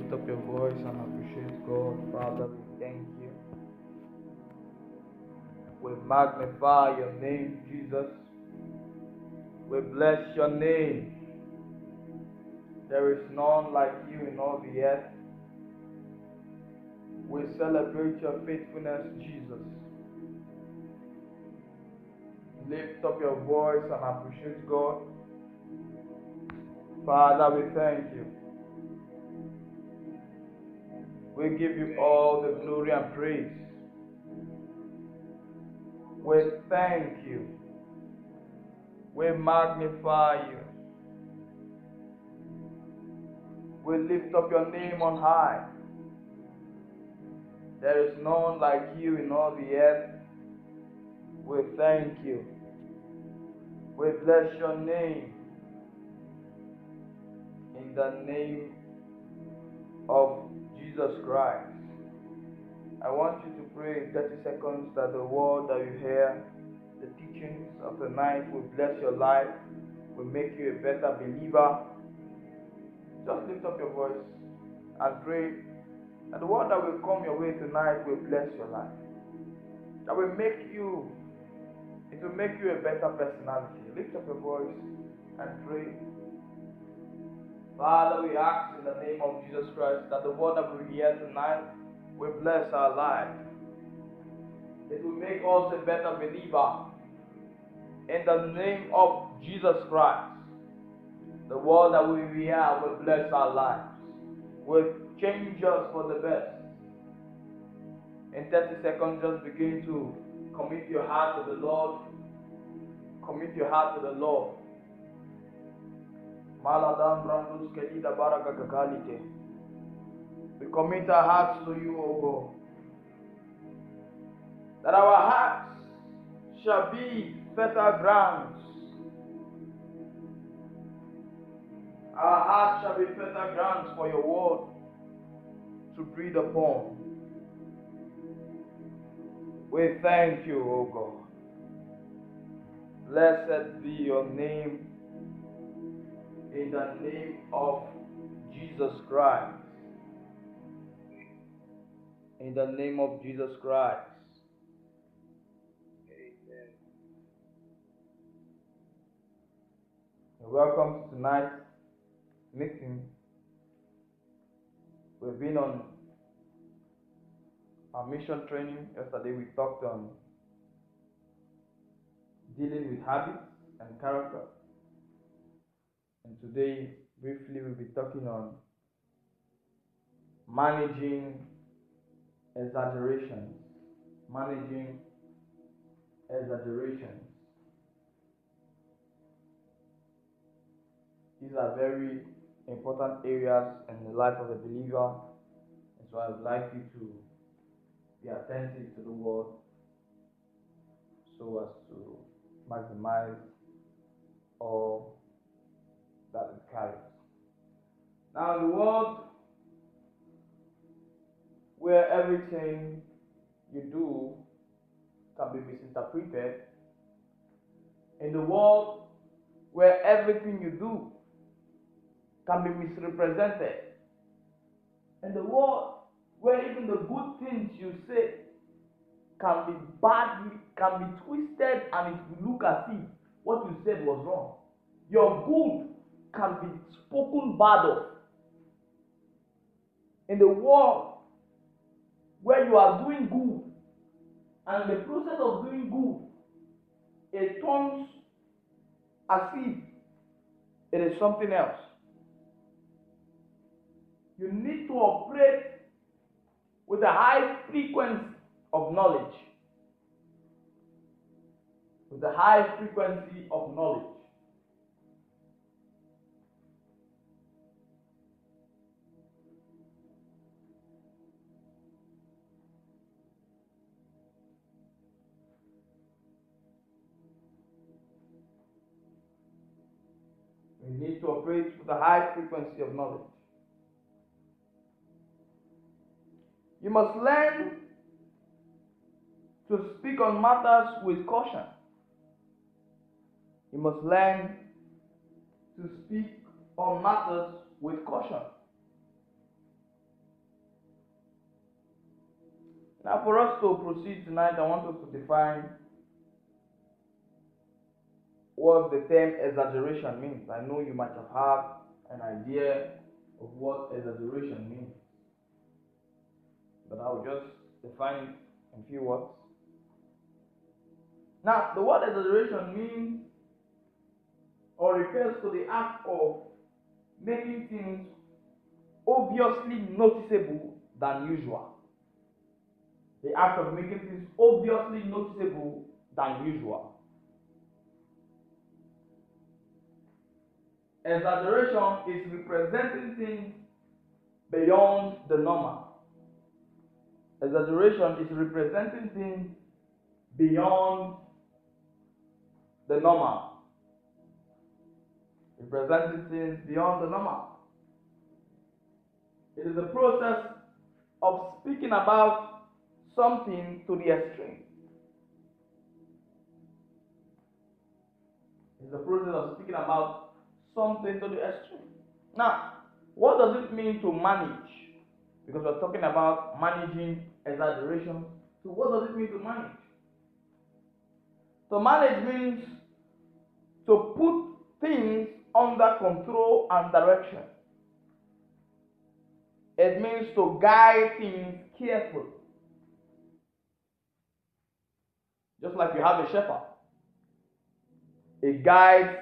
lift up your voice and appreciate God. Father, we thank you. We magnify your name, Jesus. We bless your name. There is none like you in all the earth. We celebrate your faithfulness, Jesus. Lift up your voice and appreciate God. Father, we thank you. We give you all the glory and praise. We thank you. We magnify you. We lift up your name on high. There is none like you in all the earth. We thank you. We bless your name. In the name of Jesus Christ. I want you to pray in 30 seconds that the word that you hear, the teachings of the night will bless your life, will make you a better believer. Just lift up your voice and pray that the word that will come your way tonight will bless your life. That will make you, it will make you a better personality. Lift up your voice and pray. Father, we ask in the name of Jesus Christ that the word that we hear tonight will bless our life. It will make us a better believer. In the name of Jesus Christ, the word that we hear will bless our lives, will change us for the best. In 30 seconds, just begin to commit your heart to the Lord. Commit your heart to the Lord. Maladam Brandus Kedida Baraka Kakalite. We commit our hearts to you, O God. That our hearts shall be fertile grounds. Our hearts shall be fertile grounds for your word to breathe upon. We thank you, O God. Blessed be your name in the name of Jesus Christ. In the name of Jesus Christ. Amen. Welcome to tonight's meeting. We've been on our mission training. Yesterday we talked on dealing with habits and character. And today, briefly, we'll be talking on managing exaggerations. Managing exaggerations. These are very important areas in the life of a believer. And so I would like you to be attentive to the word so as to maximize all carries. Now, in the world where everything you do can be misinterpreted, in the world where everything you do can be misrepresented, in the world where even the good things you say can be badly, can be twisted, and it will look as if what you said was wrong. Your good can be spoken bad of. In the world where you are doing good, and the process of doing good, it turns as if it is something else. You need to operate with a high frequency of knowledge. With a high frequency of knowledge. operates with a high frequency of knowledge. You must learn to speak on matters with caution. You must learn to speak on matters with caution. Now, for us to proceed tonight, I want us to define what the term exaggeration means. I know you might have had an idea of what exaggeration means, but I'll just define it in few words. Now, the word exaggeration means or refers to the act of making things obviously noticeable than usual. The act of making things obviously noticeable than usual. Exaggeration is representing things beyond the normal. Exaggeration is representing things beyond the normal. Representing things beyond the normal. It is a process of speaking about something to the extreme. It's the process of speaking about something to the extreme. Now, what does it mean to manage? Because we're talking about managing exaggeration. So, what does it mean to manage? To manage means to put things under control and direction. It means to guide things carefully. Just like you have a shepherd, he guides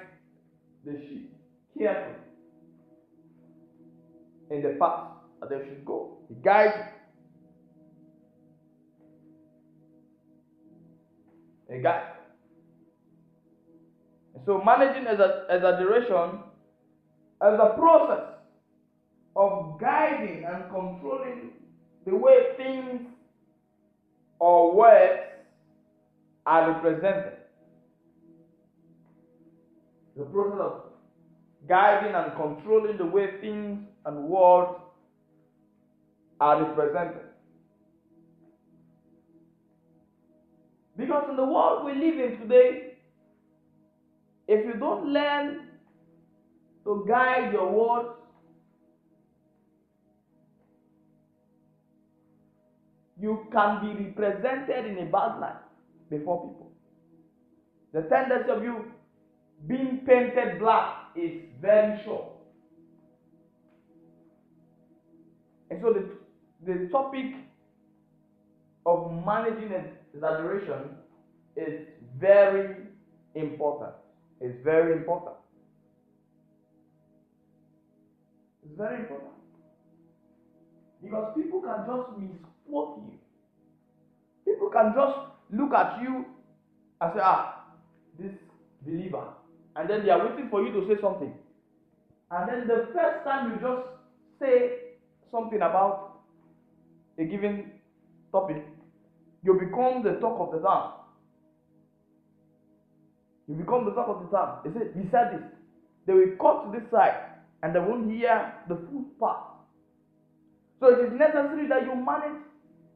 the sheep carefully in the path that they should go. He guides a guide. So managing exaggeration as a process of guiding and controlling the way things or words are represented. The process of guiding and controlling the way things and words are represented. Because in the world we live in today, if you don't learn to guide your words, you can be represented in a bad light before people. The tendency of you being painted black is very sure. And so the, the topic of managing exaggeration is very important. It's very important. It's very important. Because people can just misquote you. People can just look at you and say, ah, this believer. And then they are waiting for you to say something. And then the first time you just say something about a given topic, you become the talk of the town. You become the talk of the town. They say, he said this. They will cut to this side and they won't hear the full part. So it is necessary that you manage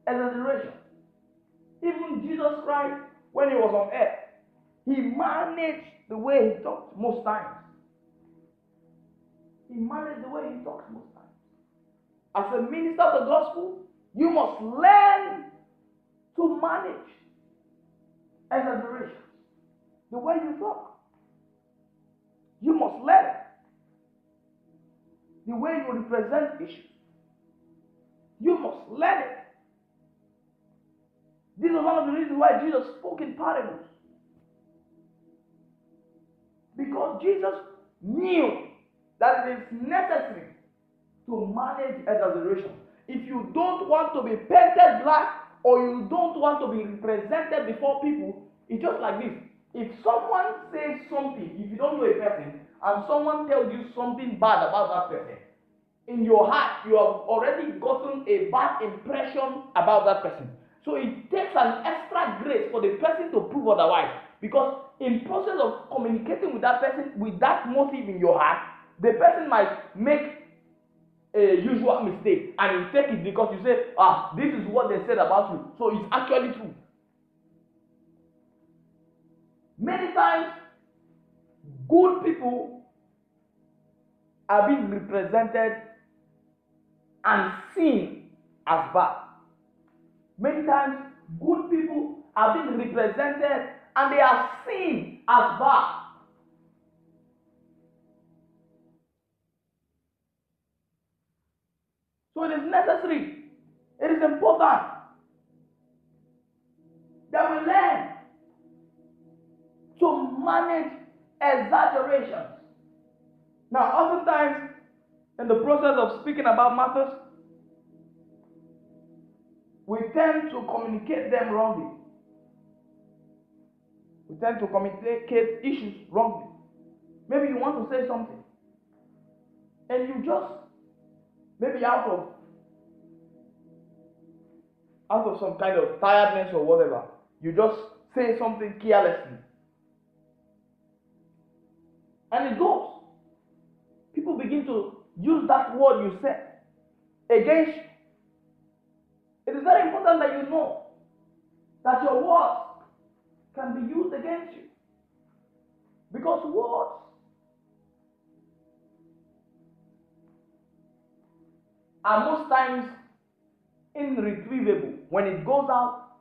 exaggeration. Even Jesus Christ, when he was on earth, he managed the way he talked most times. He managed the way he talks most times. As a minister of the gospel, you must learn to manage exaggeration. The way you talk. You must learn the way you represent issues. You must learn it. This is one of the reasons why Jesus spoke in parables. Because Jesus knew that it is necessary to manage exaggeration. If you don't want to be painted black or you don't want to be represented before people, it's just like this. If someone says something, if you don't know a person, and someone tells you something bad about that person, in your heart, you have already gotten a bad impression about that person. So it takes an extra grace for the person to prove otherwise. Because in process of communicating with that person with that motive in your heart, the person might make a usual mistake and you take it because you say, ah, this is what they said about you. So it's actually true. Many times, good people are being represented and seen as bad. Many times, good people are being represented and they are seen as bad. So it is necessary, it is important that we learn to manage exaggerations. Now, oftentimes, in the process of speaking about matters, we tend to communicate them wrongly. We tend to communicate issues wrongly. Maybe you want to say something, and you just, maybe out of out of some kind of tiredness or whatever, you just say something carelessly. And it goes. People begin to use that word you said against you. It is very important that you know that your words can be used against you. Because words are most times irretrievable. When it goes out,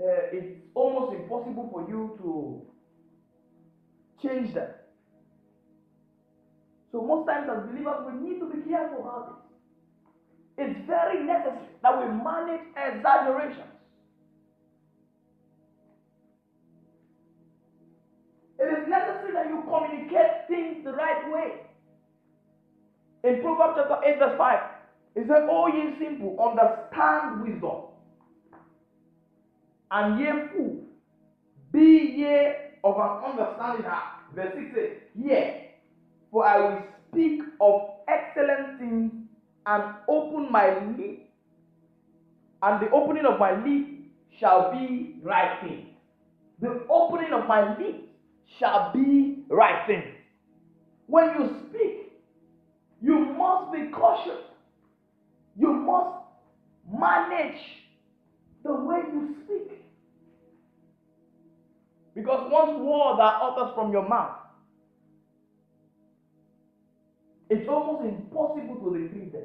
uh, it's almost impossible for you to change them. So most times as believers, we need to be careful about this. It's very necessary that we manage exaggerations. It is necessary that you communicate things the right way. In Proverbs chapter 8, verse 5, it says, O ye simple, understand wisdom. And ye fool, be ye of an understanding heart. Verse 6 says, Yea, for I will speak of excellent things and open my lip, and the opening of my lip shall be right things. The opening of my lips shall be things. When you speak, you must be cautious. You must manage the way you speak. Because once words are uttered from your mouth, it's almost impossible to repeat them.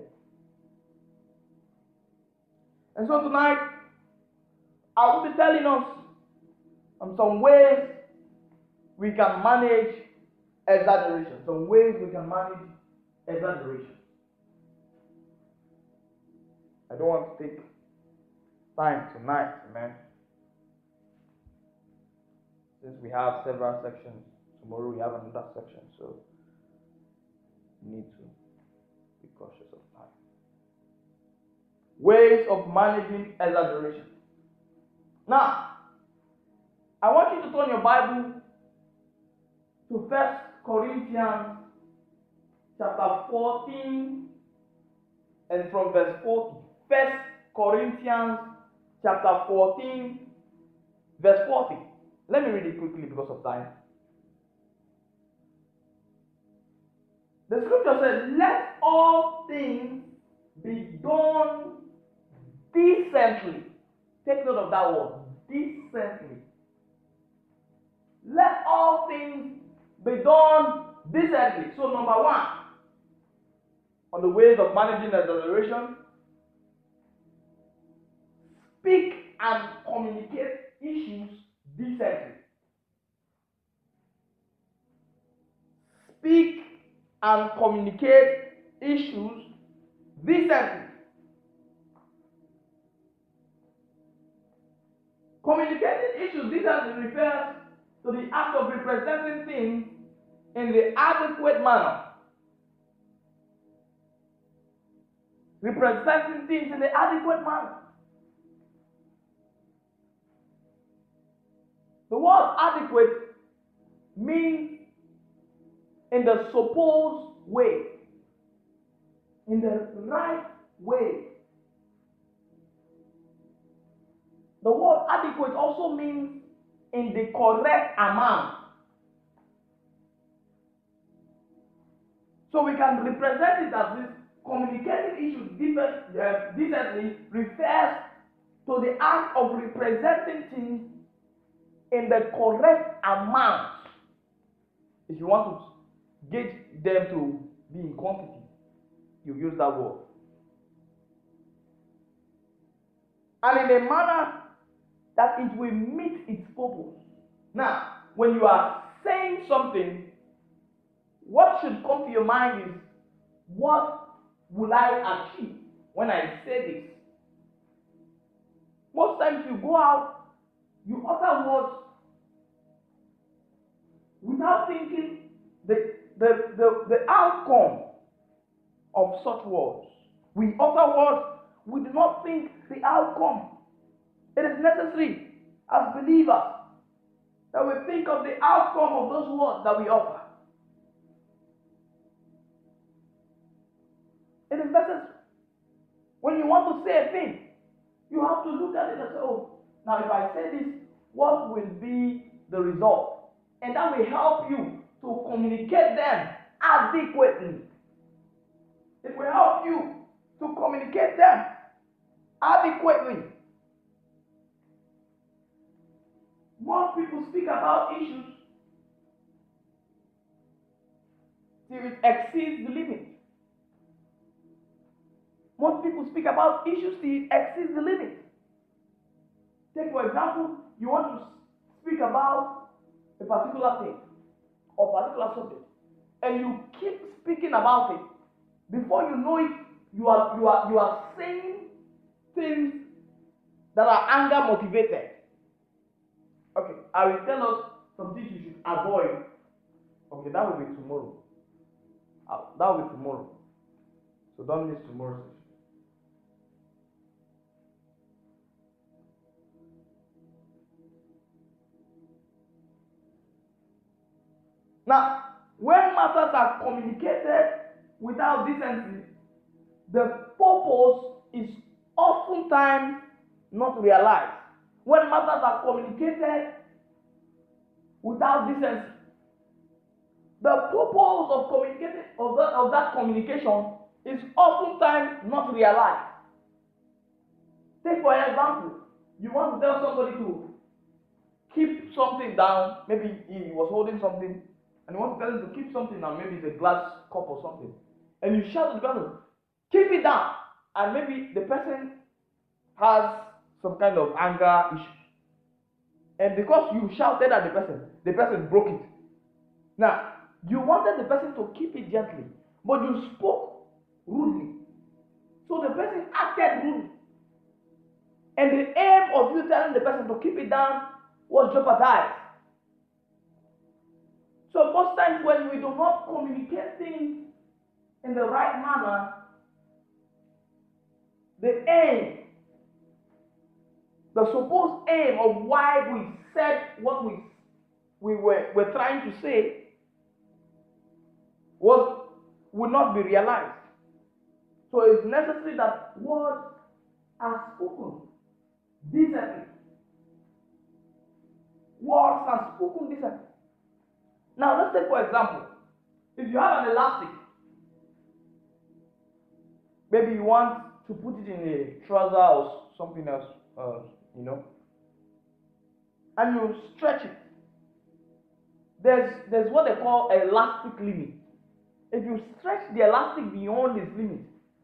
And so tonight, I will be telling us um, some ways we can manage exaggeration. Some ways we can manage exaggeration. I don't want to take time tonight, man. Since we have several sections, tomorrow we have another section, so we need to be cautious of time. Ways of managing exaggeration. Now, I want you to turn your Bible to First Corinthians chapter 14 and from verse 40. First Corinthians chapter 14, verse 40. Let me read it quickly because of time. The scripture says, Let all things be done decently. Take note of that word, decently. Let all things be done decently. So, number one, on the ways of managing exaggeration, speak and communicate issues decently. Speak and communicate issues decently. Communicating issues decently refers to the act of representing things in the adequate manner. Representing things in the adequate manner. The word adequate means in the supposed way, in the right way. The word adequate also means in the correct amount. So we can represent it as this communicating issues uh, decently refers to the act of representing things in the correct amount. If you want to get them to be in quantity, you use that word. and in a manner that it will meet its purpose. Now, when you are saying something, what should come to your mind is what will I achieve when I say this? Most times you go out, you utter words without thinking the, the, the, the outcome of such words. We utter words, we do not think the outcome. It is necessary as believers that we think of the outcome of those words that we offer. To say a thing, you have to look at it and say, oh, now if I say this, what will be the result? And that will help you to communicate them adequately. It will help you to communicate them adequately. Most people speak about issues till it exceeds the limit. Most people speak about issues till exceed the limit. Take, for example, you want to speak about a particular thing or particular subject, and you keep speaking about it. Before you know it, you are you are you are saying things that are anger motivated. Okay, I will tell us some things you should avoid. Okay, that will be tomorrow. Uh, that will be tomorrow. So don't miss tomorrow's session. Now, when matters are communicated without decency, the purpose is oftentimes not realized. When matters are communicated without decency, the purpose of communicating of that, of that communication is oftentimes not realized. Take for example, you want to tell somebody to keep something down. Maybe he was holding something, and you want to tell him to keep something down. Maybe it's a glass cup or something, and you shout to the person, "Keep it down!" And maybe the person has some kind of anger issue. And because you shouted at the person, the person broke it. Now, you wanted the person to keep it gently, but you spoke rudely. So the person acted rudely. And the aim of you telling the person to keep it down was jeopardized. So most times when we do not communicate things in the right manner, the aim the supposed aim of why we said what we, we were, were trying to say was would not be realized. So it's necessary that words are spoken decently. Words are spoken decently. Now let's take for example, if you have an elastic, maybe you want to put it in a trouser or something else, uh, you know, and you stretch it. There's there's what they call elastic limit. If you stretch the elastic beyond its limit,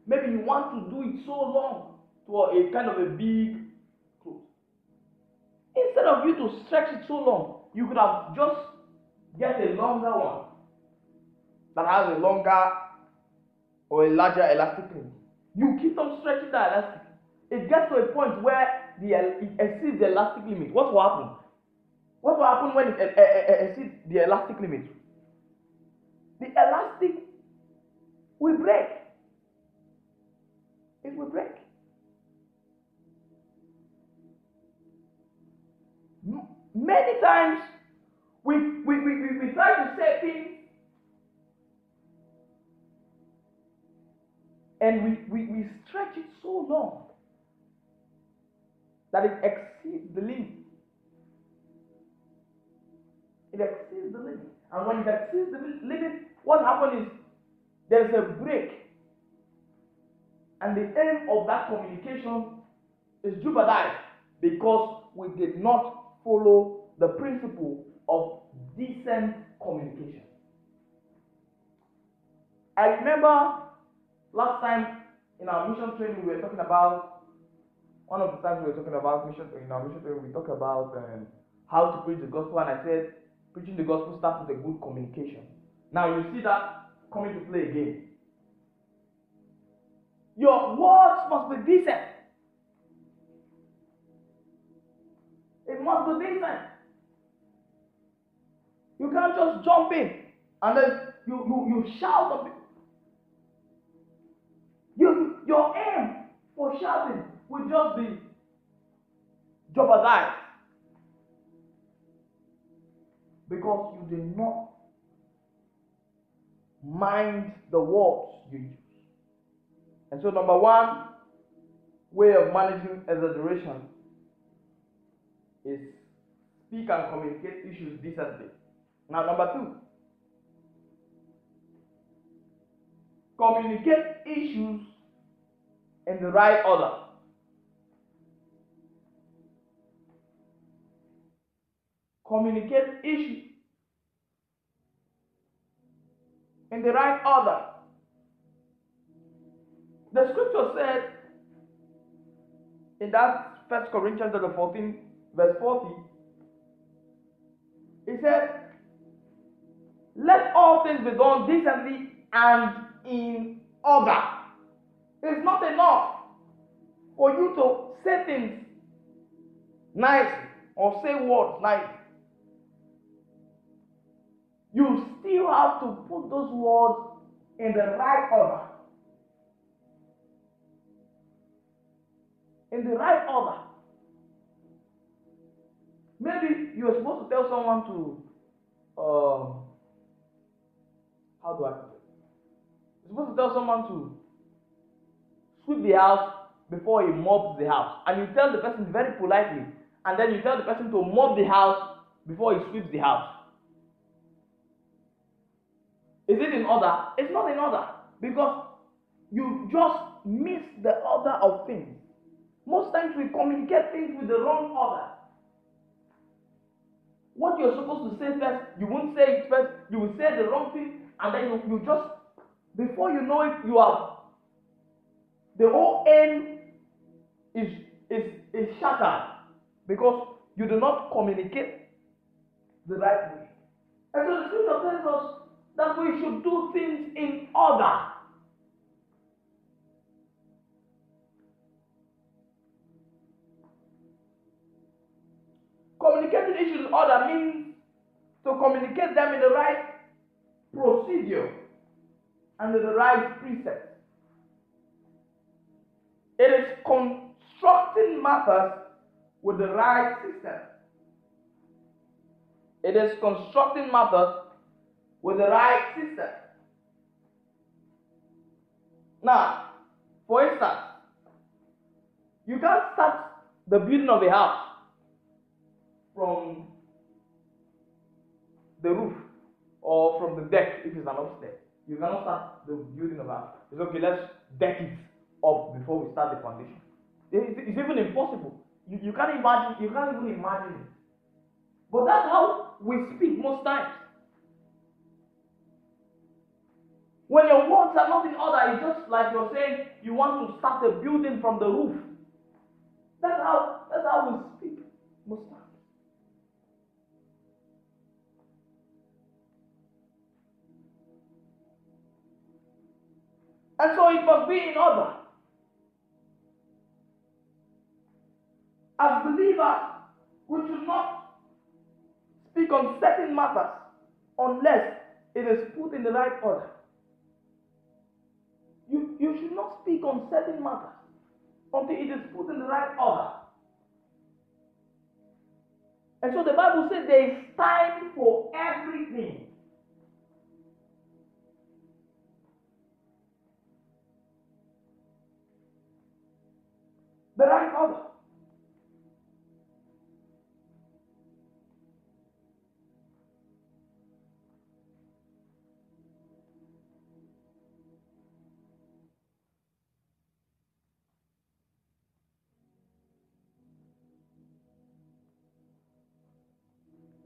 maybe you want to do it so long to a kind of a big clothes. Instead of you to stretch it so long, you could have just get a longer one that has a longer or a larger elastic limit. You keep on stretching the elastic. It gets to a point where the it exceeds the elastic limit, what will happen? What will happen when it exceeds the elastic limit? The elastic will break. It will break. Many times we, we, we, we, we try to say things and we, we, we stretch it so long that it exceeds the limit. It exceeds the limit. And when it exceeds the limit, what happens is there's a break. And the aim of that communication is jeopardized because we did not follow the principle of decent communication. I remember last time in our mission training we were talking about one of the times we were talking about mission in our mission training, we talk about um, how to preach the gospel, and I said preaching the gospel starts with a good communication. Now you see that coming to play again. Your words must be decent. It must be decent. You can't just jump in and then you, you, you shout it. You, your aim for shouting will just be jeopardized because you did not mind the words you use. And so, number one way of managing exaggeration is speak and communicate issues decently. Now, number two, communicate issues in the right order. Communicate issues in the right order. The scripture said in that First Corinthians chapter 14, verse 40, it said, Let all things be done decently and in order. It's not enough for you to say things nice or say words nice. You still have to put those words in the right order. In the right order. Maybe you're supposed to tell someone to, um, how do I? You're supposed to tell someone to sweep the house before he mops the house. And you tell the person very politely, and then you tell the person to mop the house before he sweeps the house. Is it in order? It's not in order because you just miss the order of things. Most times we communicate things with the wrong order. What you're supposed to say first, you won't say it first, you will say the wrong thing, and then you, you just, before you know it, you are, the whole aim is, is, is shattered because you do not communicate the right way. And so the scripture tells us that we should do things in order. Communicating issues in order means to communicate them in the right procedure and the right precept. It is constructing matters with the right system. It is constructing matters with the right system. Now, for instance, you can't start the building of a house from the roof or from the deck if it's an upstairs. You cannot start the building of a house. It's okay, let's deck it up before we start the foundation. It's, it's even impossible. You, you can't imagine, you can't even imagine it. But that's how we speak most times. When your words are not in order, it's just like you're saying you want to start a building from the roof. That's how that's how we speak most times. And so it must be in order. As believers, we should not speak on certain matters unless it is put in the right order. You, you should not speak on certain matters until it is put in the right order. And so the Bible says there is time for everything. The right order.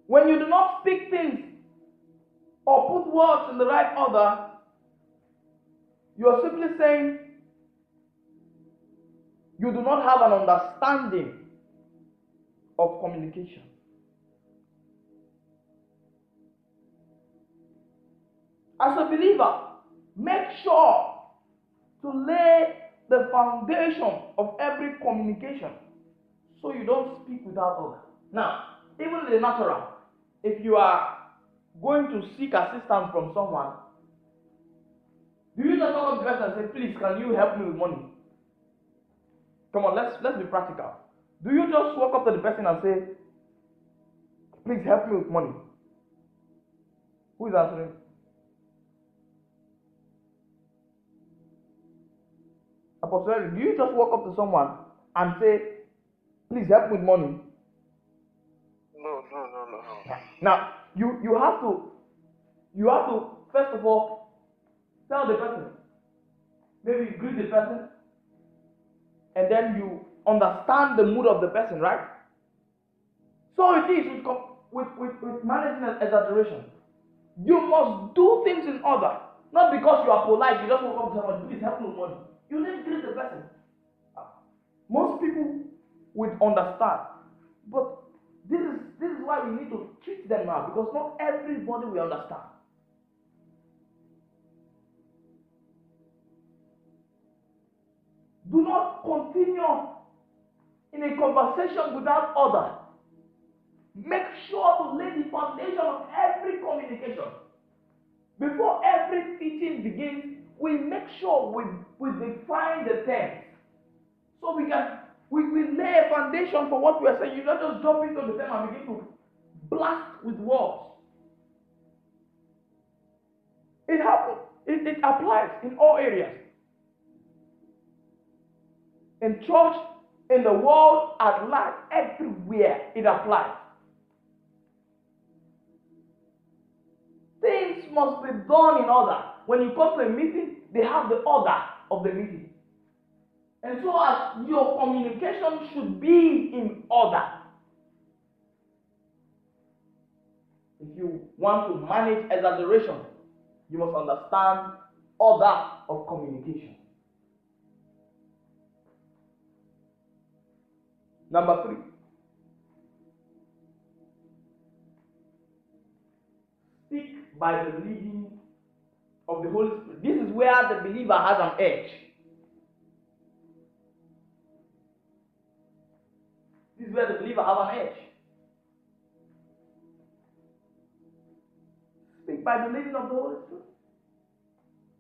When you do not speak things or put words in the right order, you are simply saying you do not have an understanding of communication. As a believer, make sure to lay the foundation of every communication so you don't speak without order. Now, even in the natural, if you are going to seek assistance from someone, do you just come up to the person and say, please, can you help me with money? Come on, let's let's be practical. Do you just walk up to the person and say, please help me with money? Who is answering? Apostle, do you just walk up to someone and say, please help me with money? No, no, no, no, no. Now, you, you have to, you have to, first of all, tell the person. Maybe greet the person, and then you understand the mood of the person, right? So it is with, with, with, with managing exaggeration. You must do things in order. Not because you are polite, you just walk up to someone, oh, please help me with money. You didn't greet the person. Ah. Most people would understand. But this is this is why we need to treat them now because not everybody will understand. Do not continue in a conversation without order. Make sure to lay the foundation of every communication. Before every teaching begins, we make sure we, we define the terms. So we can we, we lay a foundation for what we are saying. You don't just jump into the term and begin to blast with words. It happens. It, it applies in all areas. In church, in the world at large, everywhere it applies. Things must be done in order. When you come to a meeting, they have the order of the meeting. And so, as your communication should be in order. If you want to manage exaggeration, you must understand order of communication. Number three. Speak by the leading of the Holy Spirit. This is where the believer has an edge. This is where the believer has an edge. Speak by the leading of the Holy Spirit.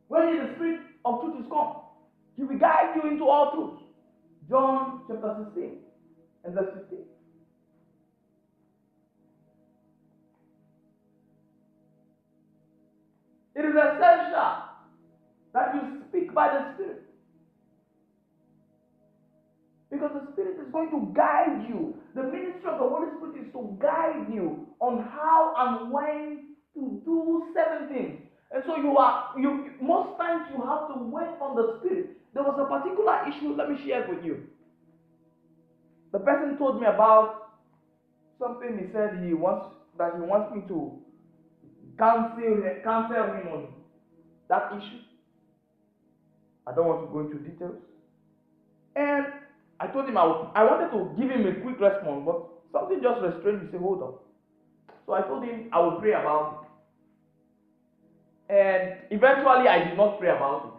When the Spirit of truth is come, He will guide you into all truth. John chapter 16 and verse 15. It is essential that you speak by the Spirit. Because the Spirit is going to guide you. The ministry of the Holy Spirit is to guide you on how and when to do certain things. And so you are you most times you have to wait on the Spirit. There was a particular issue, let me share it with you. The person told me about something he said he wants that he wants me to counsel counsel him on that issue. I don't want to go into details. And I told him I, would, I wanted to give him a quick response, but something just restrained me. Say, hold on. So I told him I would pray about it. And eventually I did not pray about it.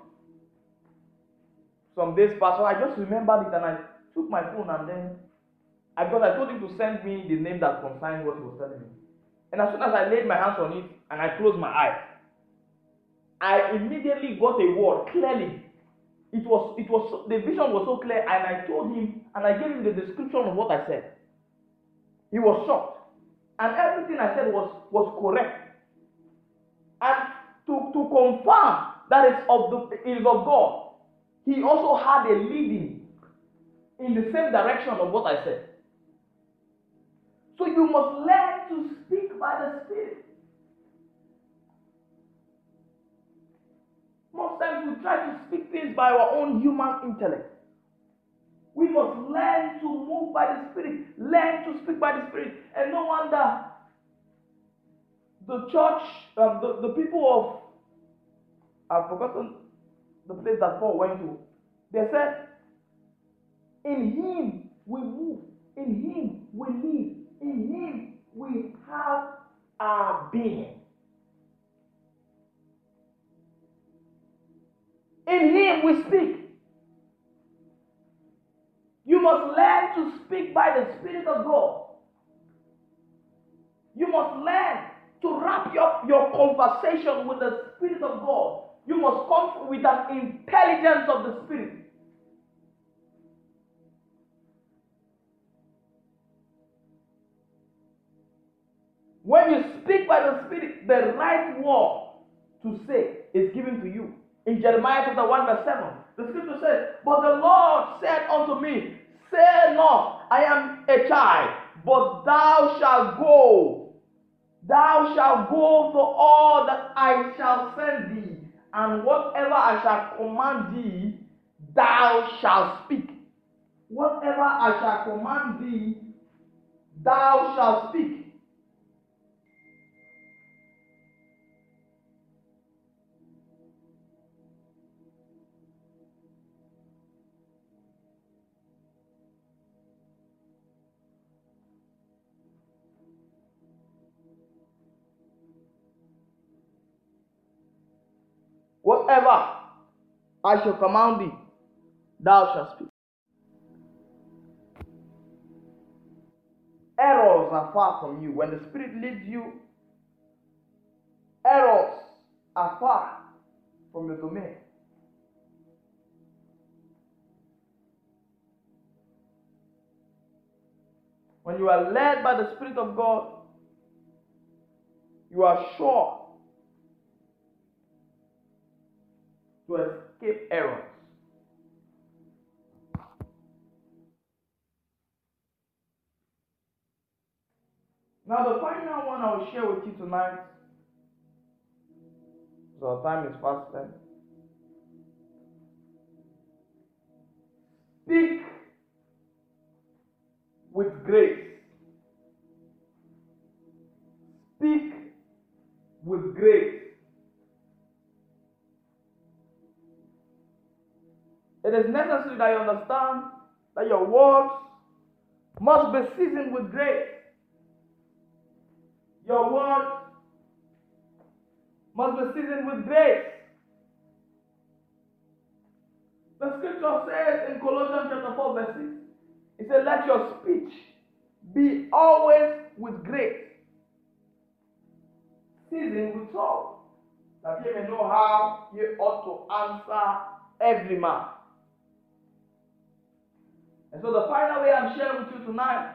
Some days passed, so I just remembered it and I took my phone and then I got I told him to send me the name that concerned what he was telling me. And as soon as I laid my hands on it and I closed my eyes, I immediately got a word clearly. It was it was the vision was so clear, and I told him and I gave him the description of what I said. He was shocked, and everything I said was was correct. And to to confirm that it's of the is of God, he also had a leading in the same direction of what I said. So you must learn to speak by the Spirit. Most times we try to speak things by our own human intellect. We must learn to move by the Spirit, learn to speak by the Spirit. And no wonder the church, um, the, the people of, I've forgotten the place that Paul went to, they said, In Him we move. In Him we live. In Him we have our being. In Him we speak. You must learn to speak by the Spirit of God. You must learn to wrap your, your conversation with the Spirit of God. You must come with an intelligence of the Spirit. When you speak by the Spirit, the right word to say is given to you. In Jeremiah chapter 1, verse 7, the scripture says, But the Lord said unto me, Say not, I am a child, but thou shalt go. Thou shalt go to all that I shall send thee, and whatever I shall command thee, thou shalt speak. Whatever I shall command thee, thou shalt speak. Whatever I shall command thee, thou shalt speak. Errors are far from you. When the Spirit leads you, errors are far from your domain. When you are led by the Spirit of God, you are sure to escape errors. Now, the final one I will share with you tonight, so our time is fast spent. Speak with grace. Speak with grace. It is necessary that you understand that your words must be seasoned with grace. Your words must be seasoned with grace. The scripture says in Colossians chapter 4, verse 6, it says, Let your speech be always with grace, seasoned with salt, that you may know how you ought to answer every man. And so the final way I'm sharing with you tonight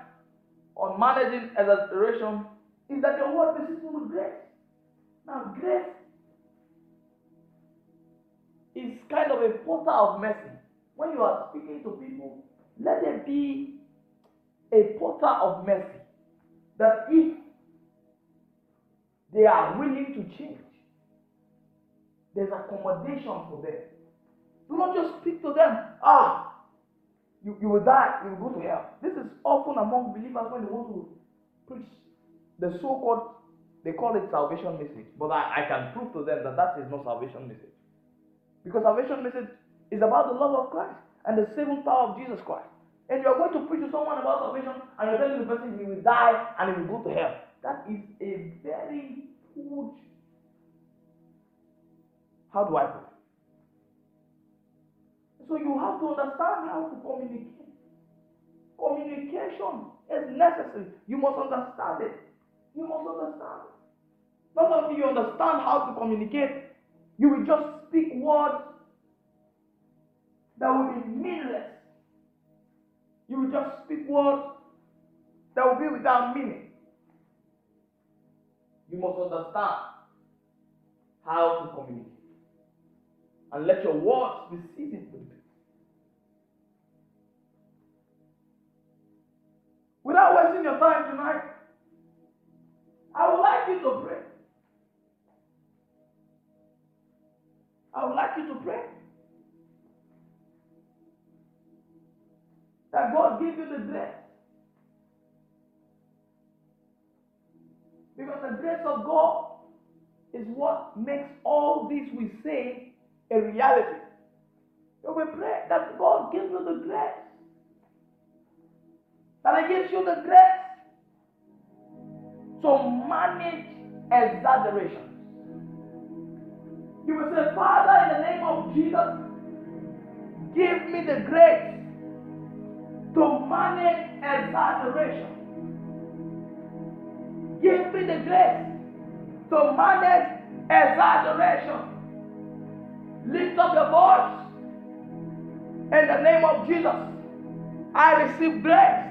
on managing exaggeration is that your word be seasoned with grace. Now, grace is kind of a portal of mercy. When you are speaking to people, let there be a portal of mercy. That if they are willing to change, there's accommodation for them. Do not just speak to them, ah, you, you will die, you will go to hell. This is often among believers when they want to preach the so called, they call it salvation message. But I, I can prove to them that that is not salvation message. Because salvation message is about the love of Christ and the saving power of Jesus Christ. And you're going to preach to someone about salvation and you're telling the person he will die and he will go to hell. That is a very huge. How do I put? So you have to understand how to communicate. Communication is necessary. You must understand it. You must understand. Not until you understand how to communicate, you will just speak words that will be meaningless. You will just speak words that will be without meaning. You must understand how to communicate. And let your words be seasoned with Without wasting your time tonight, I would like you to pray. I would like you to pray. That God give you the grace. Because the grace of God is what makes all this we say a reality. So we pray that God give you the grace That He gives you the grace to manage exaggeration. You will say, Father, in the name of Jesus, give me the grace to manage exaggeration. Give me the grace to manage exaggeration. Lift up your voice. In the name of Jesus, I receive grace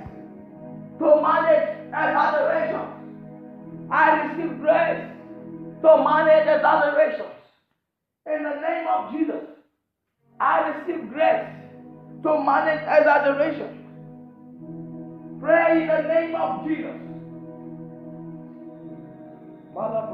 to manage exaggeration. I receive grace to manage exaggerations. In the name of Jesus, I receive grace to manage exaggeration. Pray in the name of Jesus. Father,